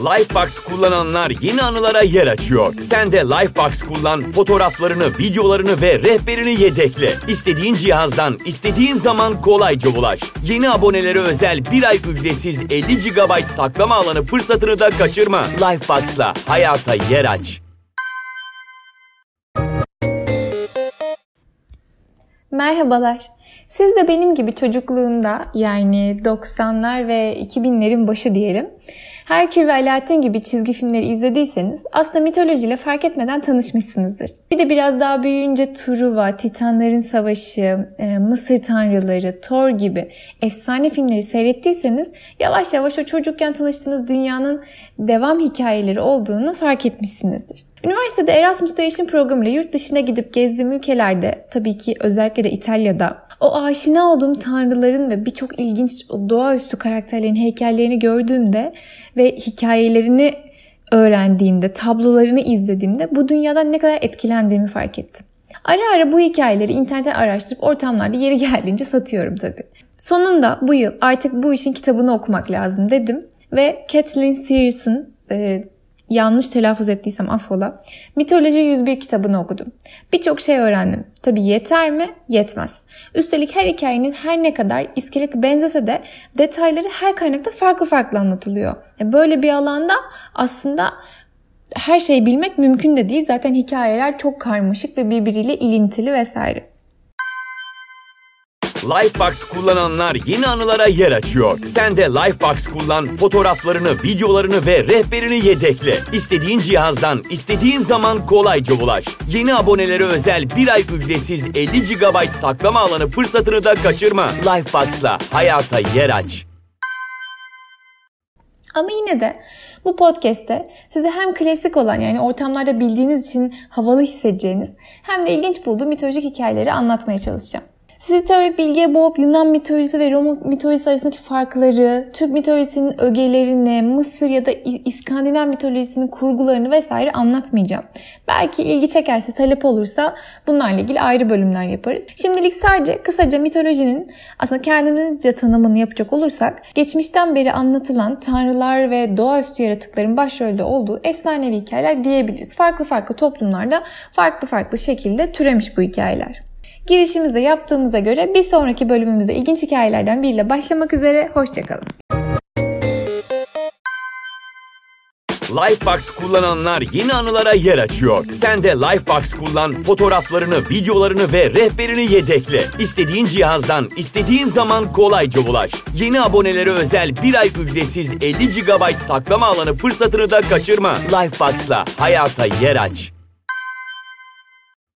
Lifebox kullananlar yeni anılara yer açıyor. Sen de Lifebox kullan, fotoğraflarını, videolarını ve rehberini yedekle. İstediğin cihazdan, istediğin zaman kolayca ulaş. Yeni abonelere özel bir ay ücretsiz 50 GB saklama alanı fırsatını da kaçırma. Lifebox'la hayata yer aç. Merhabalar. Siz de benim gibi çocukluğunda yani 90'lar ve 2000'lerin başı diyelim Herkül ve Alaaddin gibi çizgi filmleri izlediyseniz aslında mitolojiyle fark etmeden tanışmışsınızdır. Bir de biraz daha büyüyünce Truva, Titanların Savaşı, e, Mısır Tanrıları, Thor gibi efsane filmleri seyrettiyseniz yavaş yavaş o çocukken tanıştığınız dünyanın devam hikayeleri olduğunu fark etmişsinizdir. Üniversitede Erasmus değişim programıyla yurt dışına gidip gezdiğim ülkelerde tabii ki özellikle de İtalya'da o aşina olduğum tanrıların ve birçok ilginç doğaüstü karakterlerin heykellerini gördüğümde ve hikayelerini öğrendiğimde, tablolarını izlediğimde bu dünyadan ne kadar etkilendiğimi fark ettim. Ara ara bu hikayeleri internetten araştırıp ortamlarda yeri geldiğince satıyorum tabii. Sonunda bu yıl artık bu işin kitabını okumak lazım dedim ve Kathleen Sears'ın e, yanlış telaffuz ettiysem affola. Mitoloji 101 kitabını okudum. Birçok şey öğrendim. Tabi yeter mi? Yetmez. Üstelik her hikayenin her ne kadar iskeleti benzese de detayları her kaynakta farklı farklı anlatılıyor. E, böyle bir alanda aslında her şeyi bilmek mümkün de değil. Zaten hikayeler çok karmaşık ve birbiriyle ilintili vesaire. Lifebox kullananlar yeni anılara yer açıyor. Sen de Lifebox kullan, fotoğraflarını, videolarını ve rehberini yedekle. İstediğin cihazdan, istediğin zaman kolayca ulaş. Yeni abonelere özel bir ay ücretsiz 50 GB saklama alanı fırsatını da kaçırma. Lifebox'la hayata yer aç. Ama yine de bu podcast'te size hem klasik olan yani ortamlarda bildiğiniz için havalı hissedeceğiniz hem de ilginç bulduğum mitolojik hikayeleri anlatmaya çalışacağım. Sizi teorik bilgiye boğup Yunan mitolojisi ve Roma mitolojisi arasındaki farkları, Türk mitolojisinin ögelerini, Mısır ya da İskandinav mitolojisinin kurgularını vesaire anlatmayacağım. Belki ilgi çekerse, talep olursa bunlarla ilgili ayrı bölümler yaparız. Şimdilik sadece kısaca mitolojinin aslında kendimizce tanımını yapacak olursak, geçmişten beri anlatılan tanrılar ve doğaüstü yaratıkların başrolde olduğu efsanevi hikayeler diyebiliriz. Farklı farklı toplumlarda farklı farklı şekilde türemiş bu hikayeler. Girişimizde yaptığımıza göre bir sonraki bölümümüzde ilginç hikayelerden biriyle başlamak üzere. Hoşçakalın. Lifebox kullananlar yeni anılara yer açıyor. Sen de Lifebox kullan, fotoğraflarını, videolarını ve rehberini yedekle. İstediğin cihazdan, istediğin zaman kolayca ulaş. Yeni abonelere özel bir ay ücretsiz 50 GB saklama alanı fırsatını da kaçırma. Lifebox'la hayata yer aç.